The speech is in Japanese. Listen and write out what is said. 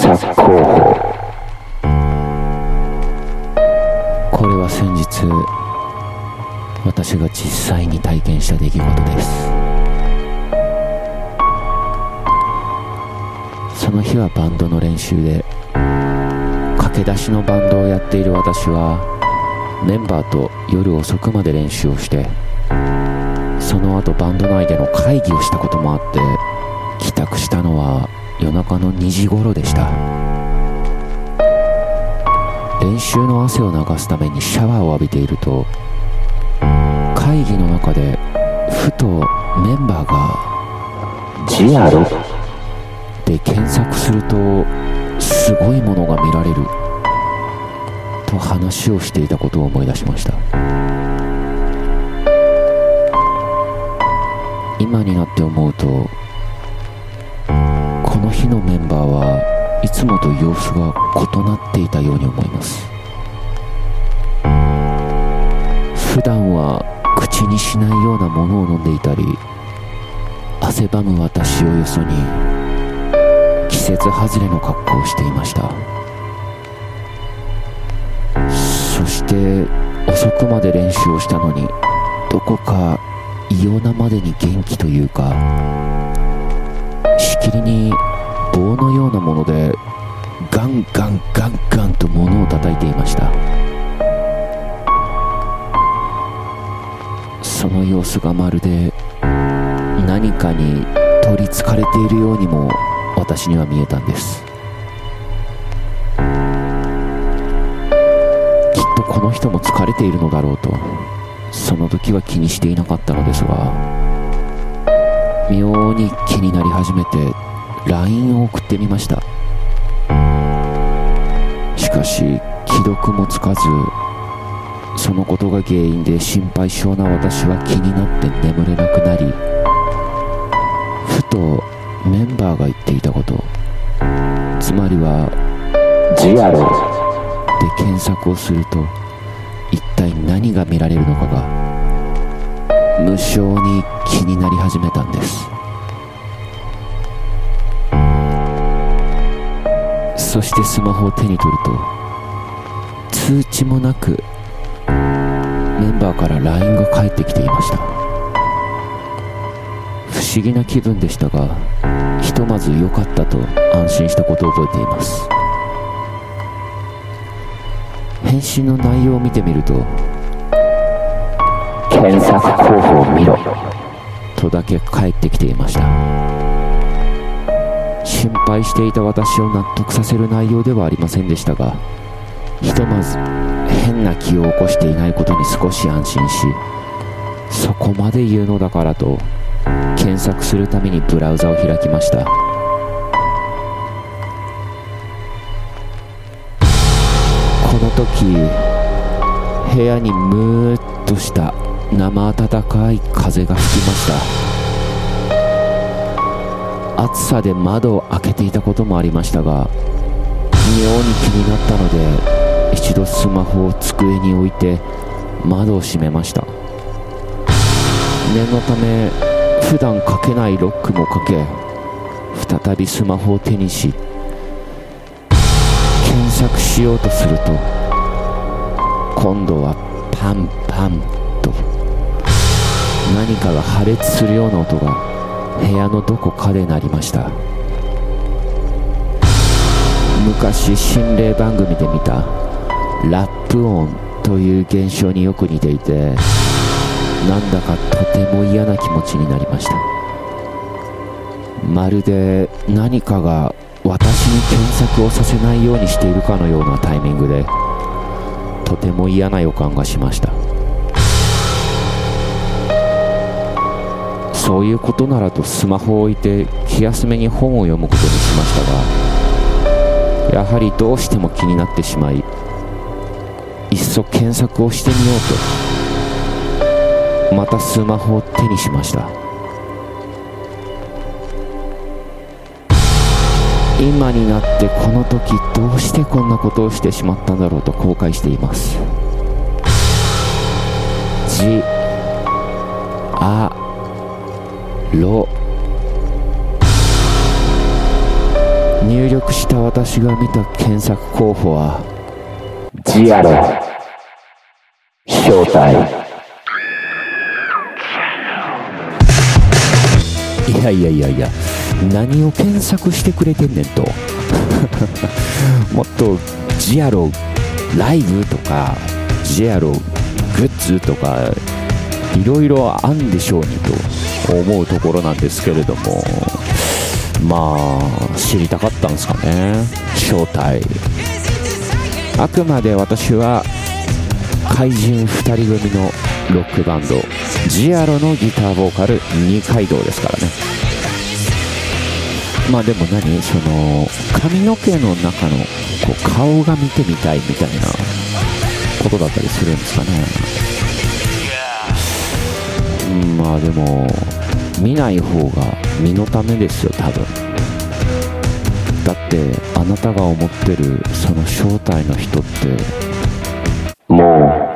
索候補これは先日私が実際に体験した出来事です。その日はバンドの練習で駆け出しのバンドをやっている私はメンバーと夜遅くまで練習をしてその後バンド内での会議をしたこともあって帰宅したのは夜中の2時頃でした。練習の汗を流すためにシャワーを浴びていると会議の中でふとメンバーがジアロ？で検索するとすごいものが見られると話をしていたことを思い出しました。今になって思うとこの日のメンバーはいつもと様子が異なっていたように思います。普段は口にしないようなものを飲んでいたり汗ばむ私をよそに季節外れの格好をしていました。そして遅くまで練習をしたのにどこか異様なまでに元気というかしきりに棒のようなものでガンガンガンガンと物を叩いていました。その様子がまるで何かに取りつかれているようにも私には見えたんです。きっとこの人も疲れているのだろうとその時は気にしていなかったのですが妙に気になり始めて LINE を送ってみました。しかし既読もつかずそのことが原因で心配性な私は気になって眠れなくなりふとメンバーが言っていたこと。つまりはジアロで検索をすると一体何が見られるのかが無性に気になり始めたんです。そしてスマホを手に取ると通知もなくメンバーから LINE が返ってきていました。不思議な気分でしたがひとまず良かったと安心したことを覚えています。返信の内容を見てみると検索候補を見ろ。とだけ返ってきていました。心配していた私を納得させる内容ではありませんでしたがひとまず変な気を起こしていないことに少し安心しそこまで言うのだからと検索するためにブラウザを開きました。この時部屋にムーッとした生暖かい風が吹きました。暑さで窓を開けていたこともありましたが妙に気になったので一度スマホを机に置いて窓を閉めました。念のため普段かけないロックもかけ再びスマホを手にし検索しようとすると今度はパンパンと何かが破裂するような音が部屋のどこかで鳴りました。昔心霊番組で見たラップ音という現象によく似ていてなんだかとても嫌な気持ちになりました。まるで何かが私に検索をさせないようにしているかのようなタイミングでとても嫌な予感がしました。そういうことならとスマホを置いて気休めに本を読むことにしましたがやはりどうしても気になってしまいいっそ検索をしてみようとまたスマホを手にしました。今になってこの時どうしてこんなことをしてしまったんだろうと後悔しています。じあ。ろ。入入力した私が見た検索候補はジアロ。正体。いやいやいやいや何を検索してくれてんねんと。もっとジアロライブとかジアログッズとかいろいろあんでしょうにと思うところなんですけれどもまあ知りたかったんですかね。正体あくまで私は怪人2人組のロックバンド。ジアロのギターボーカル二階堂ですからね。まあでも何その髪の毛の中のこう顔が見てみたいみたいなことだったりするんですかね。うんまあでも見ない方が身のためですよ多分。だってあなたが思ってるその正体の人ってもう